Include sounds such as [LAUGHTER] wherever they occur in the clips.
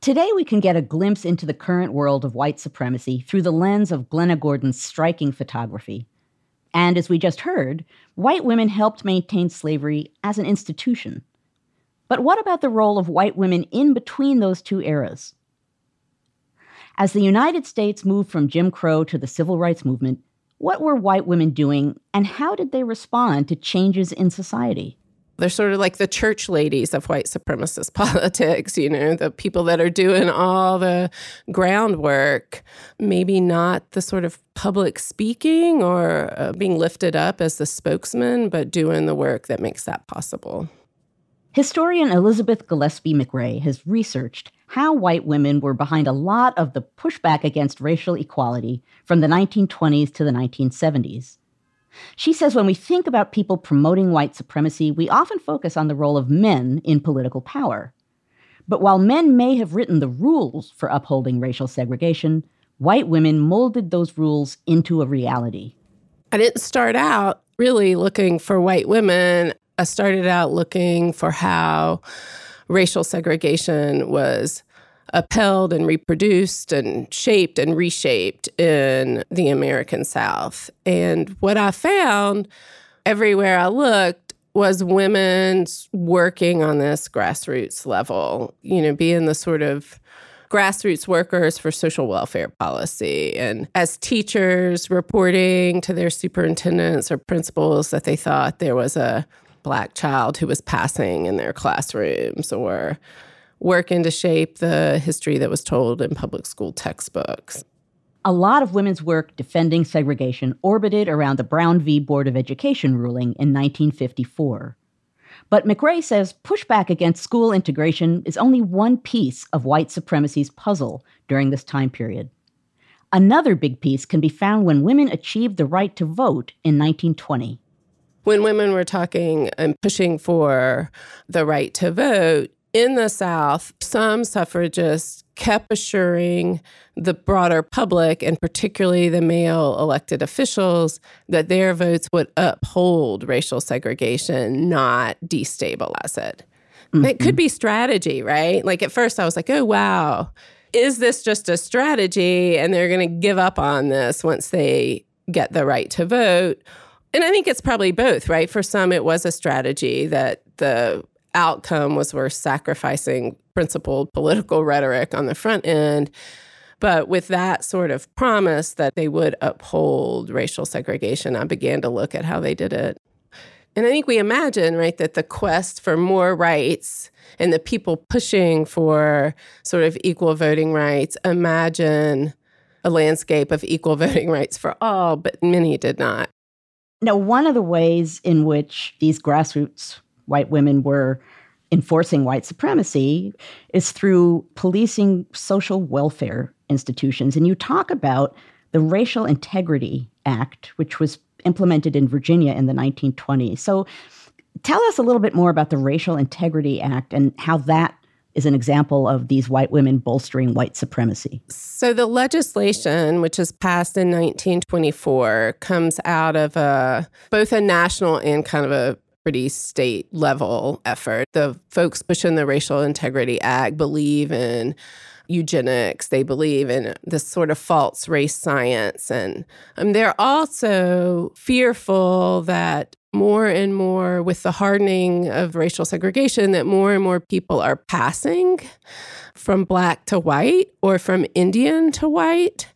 Today, we can get a glimpse into the current world of white supremacy through the lens of Glenna Gordon's striking photography. And as we just heard, white women helped maintain slavery as an institution. But what about the role of white women in between those two eras? As the United States moved from Jim Crow to the Civil Rights Movement, what were white women doing and how did they respond to changes in society? They're sort of like the church ladies of white supremacist [LAUGHS] politics, you know, the people that are doing all the groundwork, maybe not the sort of public speaking or uh, being lifted up as the spokesman, but doing the work that makes that possible. Historian Elizabeth Gillespie McRae has researched how white women were behind a lot of the pushback against racial equality from the 1920s to the 1970s. She says when we think about people promoting white supremacy, we often focus on the role of men in political power. But while men may have written the rules for upholding racial segregation, white women molded those rules into a reality. I didn't start out really looking for white women. I started out looking for how racial segregation was upheld and reproduced and shaped and reshaped in the American South. And what I found everywhere I looked was women working on this grassroots level, you know, being the sort of grassroots workers for social welfare policy and as teachers reporting to their superintendents or principals that they thought there was a black child who was passing in their classrooms or working into shape the history that was told in public school textbooks. A lot of women's work defending segregation orbited around the Brown v. Board of Education ruling in 1954. But McRae says pushback against school integration is only one piece of white supremacy's puzzle during this time period. Another big piece can be found when women achieved the right to vote in 1920. When women were talking and pushing for the right to vote, in the South, some suffragists kept assuring the broader public, and particularly the male elected officials, that their votes would uphold racial segregation, not destabilize it. Mm-hmm. It could be strategy, right? Like at first, I was like, oh, wow, is this just a strategy? And they're going to give up on this once they get the right to vote. And I think it's probably both, right? For some, it was a strategy that the outcome was worth sacrificing principled political rhetoric on the front end. But with that sort of promise that they would uphold racial segregation, I began to look at how they did it. And I think we imagine, right, that the quest for more rights and the people pushing for sort of equal voting rights imagine a landscape of equal [LAUGHS] voting rights for all, but many did not. Now, one of the ways in which these grassroots white women were enforcing white supremacy is through policing social welfare institutions. And you talk about the Racial Integrity Act, which was implemented in Virginia in the 1920s. So tell us a little bit more about the Racial Integrity Act and how that is an example of these white women bolstering white supremacy. So, the legislation, which was passed in 1924, comes out of a, both a national and kind of a pretty state level effort. The folks pushing the Racial Integrity Act believe in eugenics. They believe in this sort of false race science. And um, they're also fearful that more and more, with the hardening of racial segregation, that more and more people are passing from black to white or from Indian to white.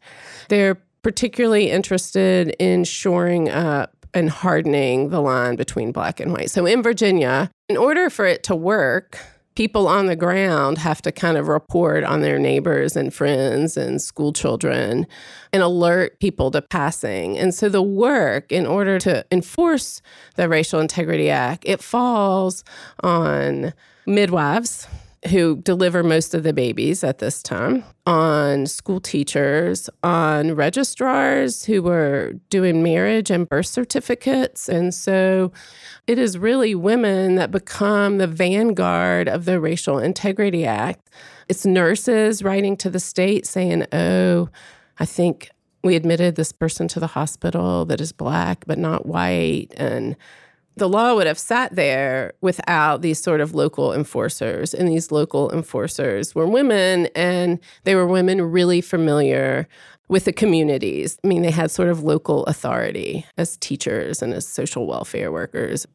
They're particularly interested in shoring up and hardening the line between black and white. So in Virginia, in order for it to work, people on the ground have to kind of report on their neighbors and friends and school children and alert people to passing. And so the work in order to enforce the Racial Integrity Act, it falls on midwives who deliver most of the babies at this time, on school teachers, on registrars who were doing marriage and birth certificates. And so it is really women that become the vanguard of the Racial Integrity Act. It's nurses writing to the state saying, oh, I think we admitted this person to the hospital that is black but not white. And the law would have sat there without these sort of local enforcers. And these local enforcers were women, and they were women really familiar with the communities. I mean, they had sort of local authority as teachers and as social welfare workers.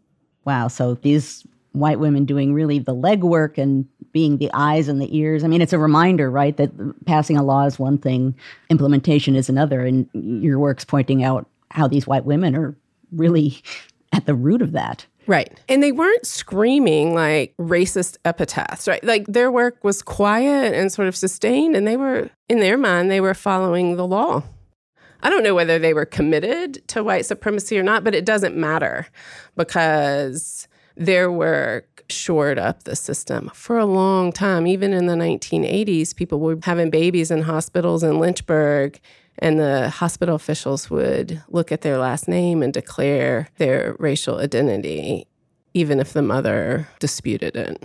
Wow. So these white women doing really the legwork and being the eyes and the ears. I mean, it's a reminder, right, that passing a law is one thing, implementation is another. And your work's pointing out how these white women are really at the root of that. Right. And they weren't screaming like racist epitaphs, right? Like their work was quiet and sort of sustained, and they were, in their mind, they were following the law. I don't know whether they were committed to white supremacy or not, but it doesn't matter because their work shored up the system for a long time. Even in the 1980s, people were having babies in hospitals in Lynchburg and the hospital officials would look at their last name and declare their racial identity, even if the mother disputed it.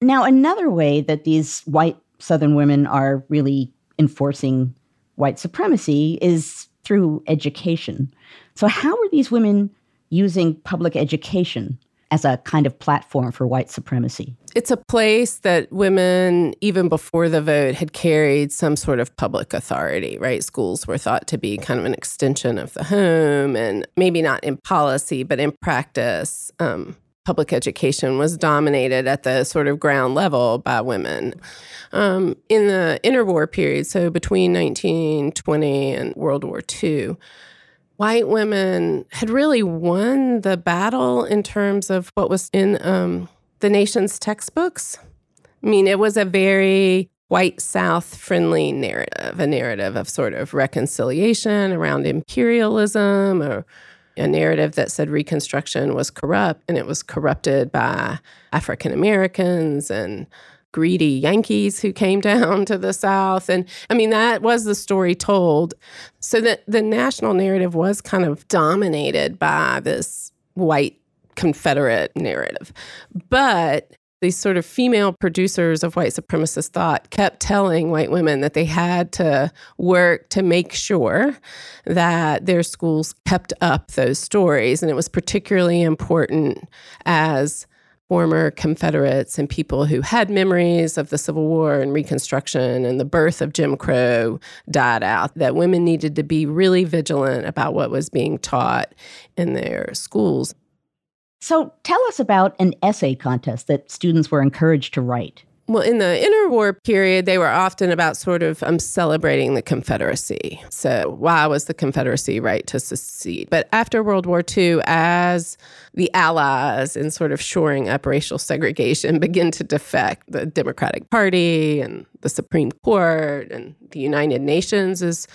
Now, another way that these white Southern women are really enforcing white supremacy is through education. So, how are these women using public education as a kind of platform for white supremacy? It's a place that women, even before the vote, had carried some sort of public authority, right? Schools were thought to be kind of an extension of the home, and maybe not in policy, but in practice. Um, public education was dominated at the sort of ground level by women. Um, in the interwar period, so between 1920 and World War II, white women had really won the battle in terms of what was in um, the nation's textbooks. I mean, it was a very white South friendly narrative, a narrative of sort of reconciliation around imperialism, or a narrative that said Reconstruction was corrupt and it was corrupted by African Americans and greedy Yankees who came [LAUGHS] down to the South. And I mean, that was the story told. So that the national narrative was kind of dominated by this white Confederate narrative. But these sort of female producers of white supremacist thought kept telling white women that they had to work to make sure that their schools kept up those stories. And it was particularly important as former Confederates and people who had memories of the Civil War and Reconstruction and the birth of Jim Crow died out, that women needed to be really vigilant about what was being taught in their schools. So tell us about an essay contest that students were encouraged to write. Well, in the interwar period, they were often about sort of um, celebrating the Confederacy. So, why was the Confederacy right to secede? But after World War II, as the Allies in sort of shoring up racial segregation [LAUGHS] begin to defect, the Democratic Party and the Supreme Court and the United Nations is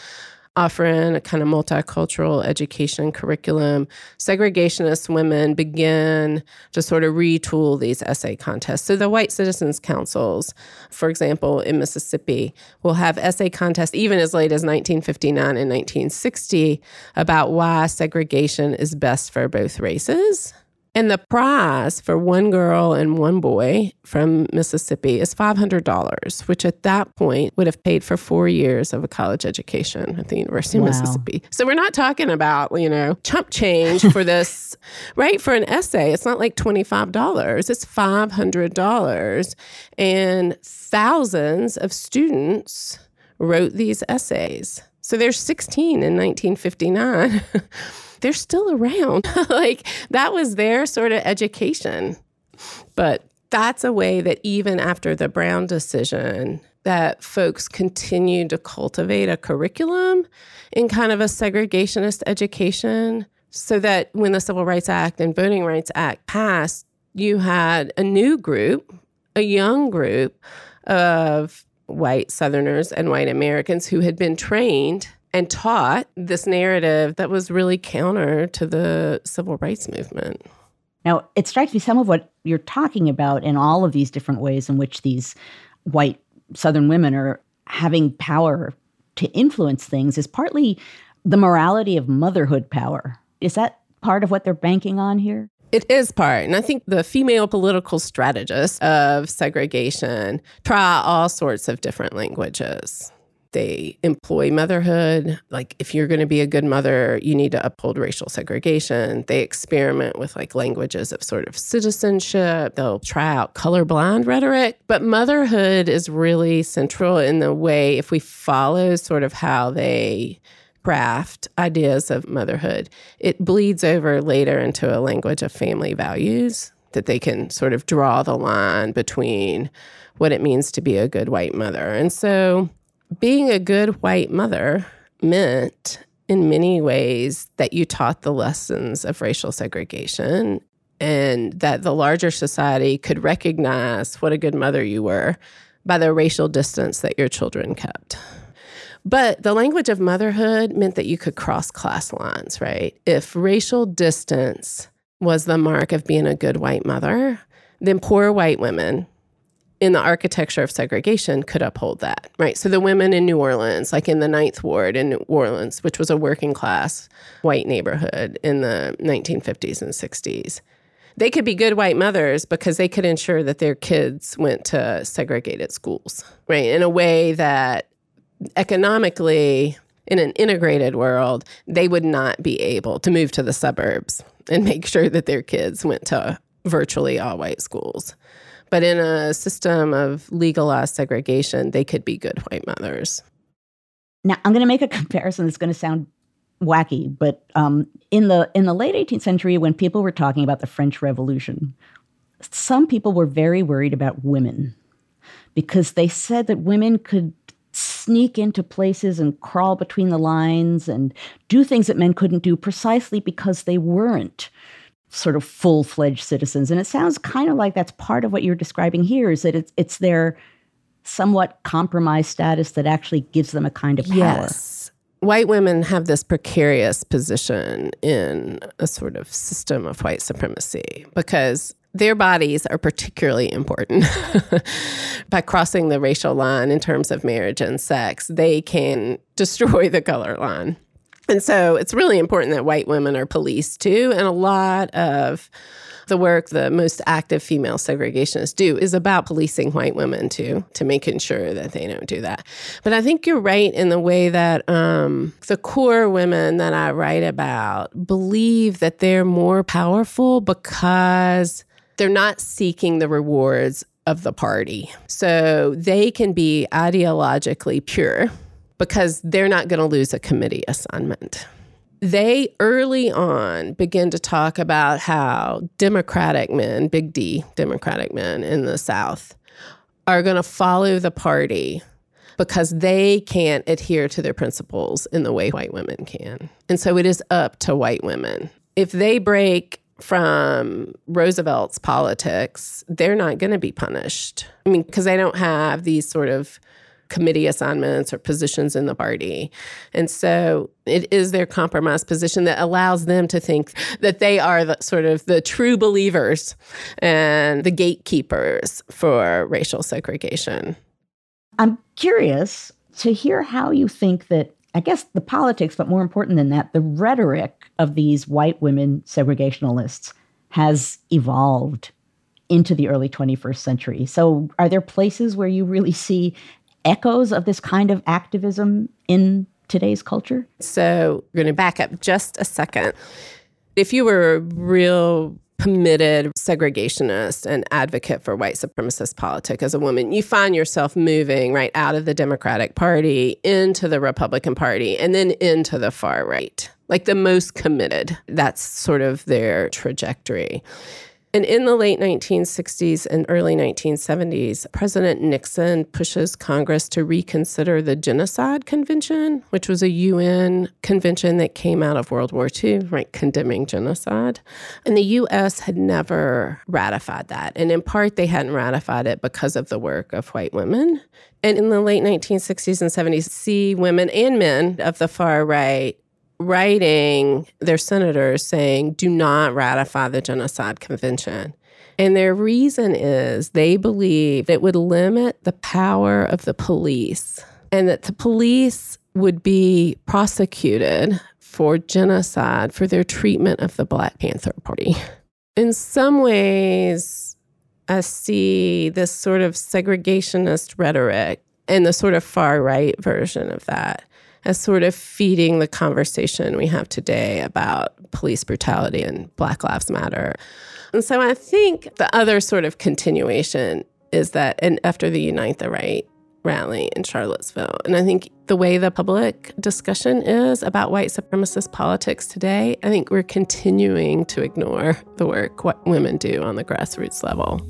offering a kind of multicultural education curriculum, segregationist women begin to sort of retool these essay contests. So the white citizens councils, for example, in Mississippi, will have essay contests even as late as 1959 and 1960 about why segregation is best for both races. And the prize for one girl and one boy from Mississippi is $500, which at that point would have paid for four years of a college education at the University wow. of Mississippi. So we're not talking about, you know, chump change for [LAUGHS] this, right? For an essay, it's not like $25, it's $500. And thousands of students wrote these essays. So there's 16 in 1959. [LAUGHS] they're still around. [LAUGHS] like that was their sort of education. But that's a way that even after the Brown decision, that folks continued to cultivate a curriculum in kind of a segregationist education so that when the Civil Rights Act and Voting Rights Act passed, you had a new group, a young group of white Southerners and white Americans who had been trained and taught this narrative that was really counter to the civil rights movement. Now, it strikes me some of what you're talking about in all of these different ways in which these white Southern women are having power to influence things is partly the morality of motherhood power. Is that part of what they're banking on here? It is part. And I think the female political strategists of segregation try all sorts of different languages They employ motherhood. Like, if you're going to be a good mother, you need to uphold racial segregation. They experiment with like languages of sort of citizenship. They'll try out colorblind rhetoric. But motherhood is really central in the way, if we follow sort of how they craft ideas of motherhood, it bleeds over later into a language of family values that they can sort of draw the line between what it means to be a good white mother. And so being a good white mother meant in many ways that you taught the lessons of racial segregation and that the larger society could recognize what a good mother you were by the racial distance that your children kept. But the language of motherhood meant that you could cross class lines, right? If racial distance was the mark of being a good white mother, then poor white women in the architecture of segregation could uphold that, right? So the women in New Orleans, like in the Ninth Ward in New Orleans, which was a working class white neighborhood in the 1950s and 60s, they could be good white mothers because they could ensure that their kids went to segregated schools, right? In a way that economically, in an integrated world, they would not be able to move to the suburbs and [LAUGHS] make sure that their kids went to virtually all white schools. But in a system of legalized segregation, they could be good white mothers. Now, I'm going to make a [LAUGHS] comparison that's going to sound wacky, but um, in the in the late 18th century, when people were talking about the French Revolution, some people were very worried about women because they said that women could sneak into places and crawl between the lines and do things that men couldn't do precisely because they weren't sort of full-fledged citizens and it sounds kind of like that's part of what you're describing here is that it's it's their somewhat compromised status that actually gives them a kind of power yes white women have this precarious position in a sort of system of white supremacy because their bodies are particularly important. [LAUGHS] By crossing the racial line in terms of marriage and sex, they can [LAUGHS] destroy the color line. And so it's really important that white women are policed too. And a lot of the work the most active female segregationists do is about policing white women too, to making sure that they don't do that. But I think you're right in the way that um, the core women that I write about believe that they're more powerful because they're not seeking the rewards of the party. So they can be ideologically pure because they're not going to lose a committee assignment. They early on begin to talk about how Democratic men, big D, Democratic men in the South, are going to follow the party because they can't adhere to their principles in the way white women can. And so it is up to white women. If they break from Roosevelt's politics, they're not going to be punished. I mean, because they don't have these sort of committee assignments or positions in the party. And so it is their compromise position that allows them to think that they are the sort of the true believers and the gatekeepers for racial segregation. I'm curious to hear how you think that I guess the politics, but more important than that, the rhetoric of these white women segregationalists has evolved into the early 21st century. So, are there places where you really see echoes of this kind of activism in today's culture? So, we're going to back up just a second. If you were a real committed segregationist and advocate for white supremacist politics as a woman, you find yourself moving right out of the Democratic Party into the Republican Party and then into the far right, like the most committed. That's sort of their trajectory. And in the late 1960s and early 1970s, President Nixon pushes Congress to reconsider the Genocide Convention, which was a UN convention that came out of World War II, right, condemning genocide. And the US had never ratified that. And in part, they hadn't ratified it because of the work of white women. And in the late 1960s and 70s, see women and men of the far right writing their senators saying, do not ratify the Genocide Convention. And their reason is they believe it would limit the power of the police and that the police would be prosecuted for genocide for their treatment of the Black Panther Party. In some ways, I see this sort of segregationist rhetoric and the sort of far right version of that as sort of feeding the conversation we have today about police brutality and Black Lives Matter. And so I think the other sort of continuation is that and after the Unite the Right rally in Charlottesville. And I think the way the public discussion is about white supremacist politics today, I think we're continuing to ignore the work what women do on the grassroots level.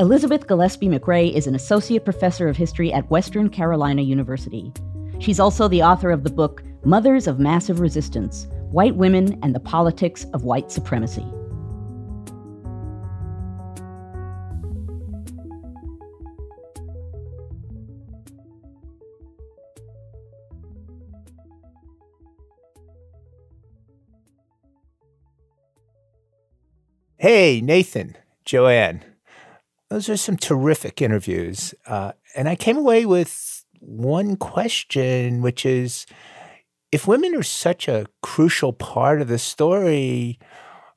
Elizabeth Gillespie McRae is an associate professor of history at Western Carolina University. She's also the author of the book Mothers of Massive Resistance White Women and the Politics of White Supremacy. Hey, Nathan, Joanne. Those are some terrific interviews. Uh, and I came away with one question, which is if women are such a crucial part of the story,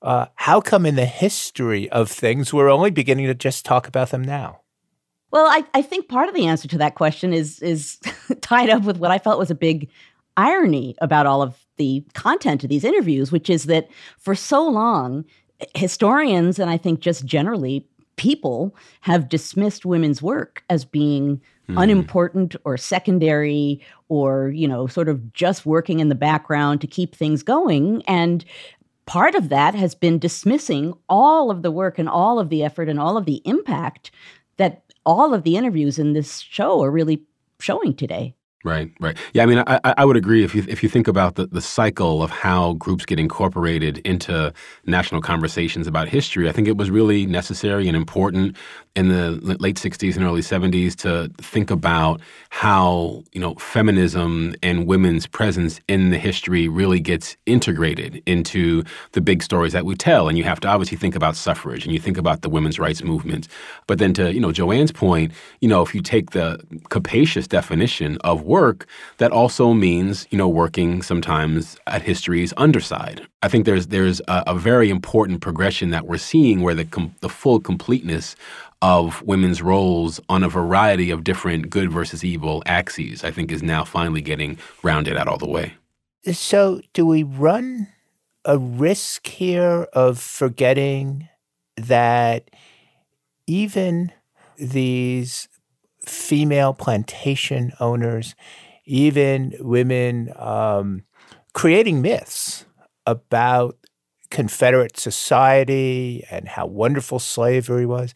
uh, how come in the history of things we're only beginning to just talk about them now? Well, I, I think part of the answer to that question is is [LAUGHS] tied up with what I felt was a big irony about all of the content of these interviews, which is that for so long, historians and I think just generally people have dismissed women's work as being mm. unimportant or secondary or you know sort of just working in the background to keep things going and part of that has been dismissing all of the work and all of the effort and all of the impact that all of the interviews in this show are really showing today Right, right. Yeah, I mean, I, I would agree if you if you think about the, the cycle of how groups get incorporated into national conversations about history, I think it was really necessary and important in the late 60s and early 70s to think about how you know feminism and women's presence in the history really gets integrated into the big stories that we tell and you have to obviously think about suffrage and you think about the women's rights movement but then to you know Joanne's point you know if you take the capacious definition of work that also means you know working sometimes at history's underside I think there's there's a, a very important progression that we're seeing where the com- the full completeness of women's roles on a variety of different good versus evil axes, I think is now finally getting rounded out all the way. So, do we run a risk here of forgetting that even these female plantation owners, even women um, creating myths about Confederate society and how wonderful slavery was,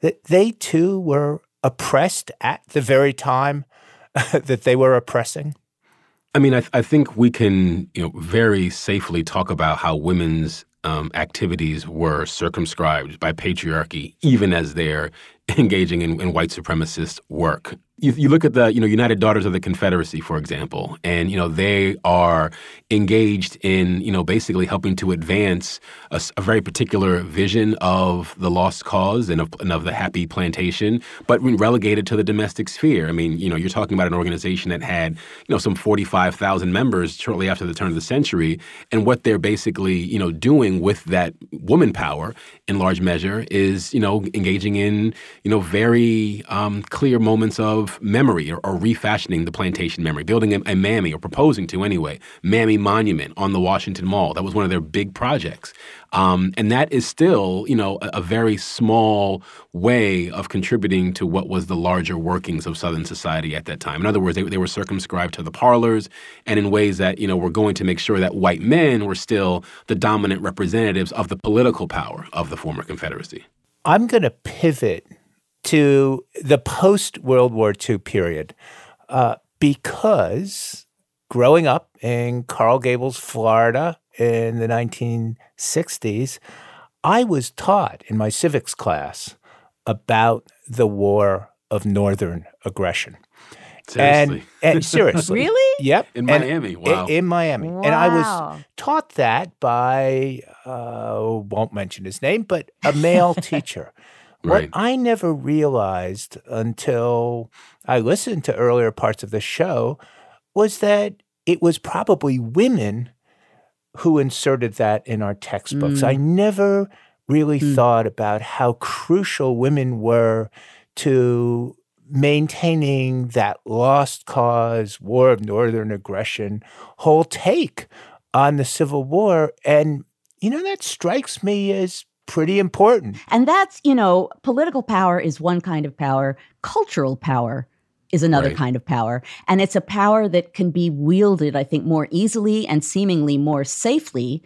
that they too were oppressed at the very time [LAUGHS] that they were oppressing? I mean, I, th- I, think we can, you know, very safely talk about how women's um, activities were circumscribed by patriarchy, even as they're engaging in, in white supremacist work you, you look at the you know United Daughters of the Confederacy, for example, and you know they are engaged in you know basically helping to advance a, a very particular vision of the lost cause and of, and of, the happy plantation, but relegated to the domestic sphere. I mean, you know, you're talking about an organization that had you know some 45,000 members shortly after the turn of the century, and what they're basically you know doing with that woman power in large measure is you know engaging in you know very um, clear moments of of memory or, or refashioning the plantation memory, building a, a Mammy or proposing to anyway, Mammy Monument on the Washington Mall. That was one of their big projects. Um, and that is still, you know, a, a, very small way of contributing to what was the larger workings of Southern society at that time. In other words, they, they were circumscribed to the parlors and in ways that, you know, were going to make sure that white men were still the dominant representatives of the political power of the former Confederacy. I'm going to pivot to the post World War II period uh, because growing up in Coral Gables, Florida in the 1960s, I was taught in my civics class about the War of Northern Aggression. Seriously. And, and seriously. [LAUGHS] really? Yep. In Miami. Wow. In, in Miami. Wow. And I was taught that by, uh, won't mention his name, but a male [LAUGHS] teacher. What I never realized until I listened to earlier parts of the show was that it was probably women who inserted that in our textbooks. Mm. I never really mm. thought about how crucial women were to maintaining that lost cause, war of northern aggression, whole take on the Civil War. And, you know, that strikes me as pretty important. And that's, you know, political power is one kind of power, cultural power is another right. kind of power. And it's a power that can be wielded, I think, more easily and seemingly more safely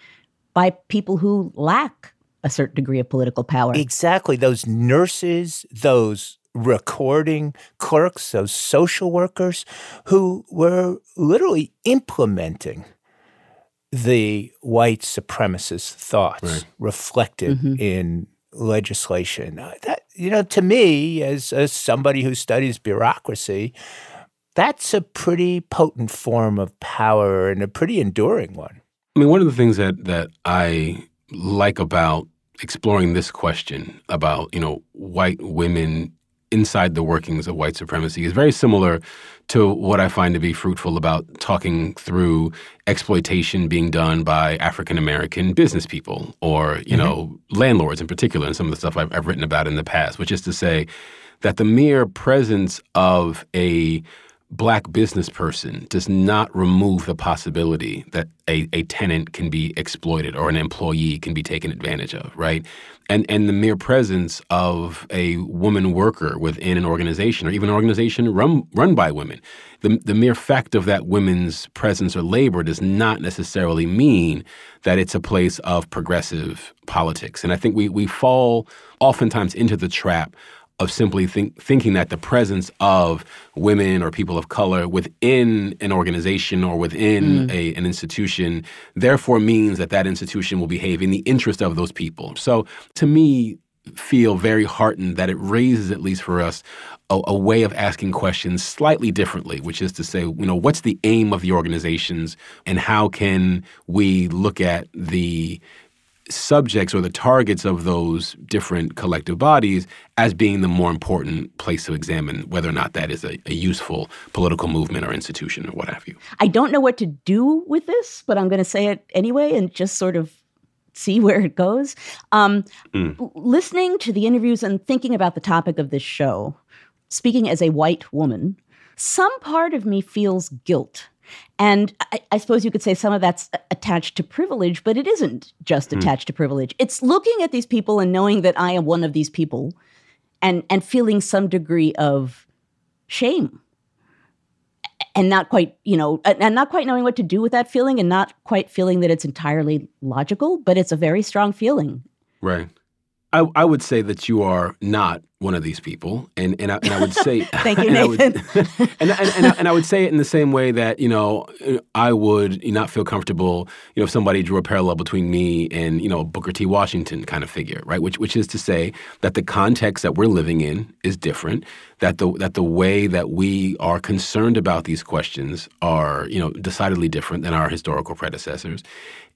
by people who lack a certain degree of political power. Exactly. Those nurses, those recording clerks, those social workers who were literally implementing the white supremacist thoughts right. reflected mm-hmm. in legislation. Uh, that you know, to me, as, as somebody who studies bureaucracy, that's a pretty potent form of power and a pretty enduring one. I mean, one of the things that that I like about exploring this question about you know white women inside the workings of white supremacy is very similar to what I find to be fruitful about talking through exploitation being done by African American business people or, you mm-hmm. know, landlords in particular, and some of the stuff I've, I've written about in the past, which is to say that the mere presence of a black business person does not remove the possibility that a, a tenant can be exploited or an employee can be taken advantage of, right? And and the mere presence of a woman worker within an organization or even an organization run run by women, the the mere fact of that women's presence or labor does not necessarily mean that it's a place of progressive politics. And I think we we fall oftentimes into the trap of simply think, thinking that the presence of women or people of color within an organization or within mm. a, an institution therefore means that that institution will behave in the interest of those people. So to me, feel very heartened that it raises, at least for us, a, a, way of asking questions slightly differently, which is to say, you know, what's the aim of the organizations and how can we look at the subjects or the targets of those different collective bodies as being the more important place to examine whether or not that is a, a, useful political movement or institution or what have you. I don't know what to do with this, but I'm going to say it anyway and just sort of see [LAUGHS] where it goes. Um, mm. Listening to the interviews and thinking about the topic of this show, speaking as a white woman, some part of me feels guilt and I, I, suppose you could say some of that's attached to privilege, but it isn't just hmm. attached to privilege. It's looking at these people and knowing that I am one of these people and, and feeling some degree of shame and not quite, you know, and not quite knowing what to do with that feeling and not quite feeling that it's entirely logical, but it's a very strong feeling. Right. I, I would say that you are not one of these people, and and I, and I would say [LAUGHS] thank [LAUGHS] you, Nathan. and, I would, [LAUGHS] and, and, and, I, and, I would say it in the same way that you know I would not feel comfortable, you know, if somebody drew a parallel between me and you know Booker T. Washington kind of figure, right? Which which is to say that the context that we're living in is different. That the that the way that we are concerned about these questions are you know decidedly different than our historical predecessors,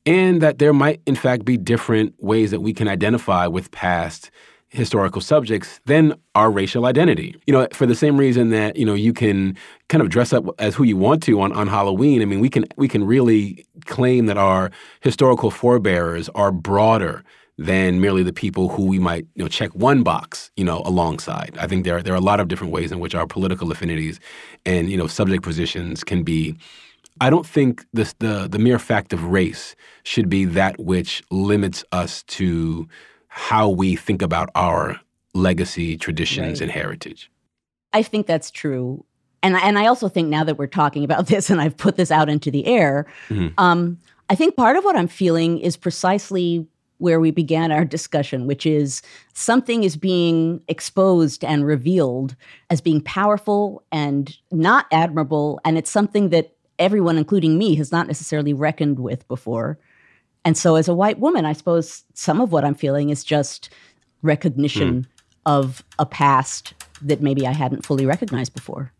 and that there might, in fact, be different ways that we can identify with past historical subjects than our racial identity. You know, for the same reason that, you know, you can kind of dress up as who you want to on, on Halloween. I mean, we can we can really claim that our historical forebearers are broader than merely the people who we might, you know, check one box, you know, alongside. I think there are, there are a lot of different ways in which our political affinities and, you know, subject positions can be I don't think this, the the mere fact of race should be that which limits us to how we think about our legacy, traditions, right. and heritage. I think that's true. And, and I also think now that we're talking about [LAUGHS] this and I've put this out into the air, mm-hmm. um, I think part of what I'm feeling is precisely where we began our discussion, which is something is being exposed and revealed as being powerful and not admirable. And it's something that everyone, including me, has not necessarily reckoned with before. And so, as a white woman, I suppose some of what I'm feeling is just recognition mm. of a past that maybe I hadn't fully recognized before.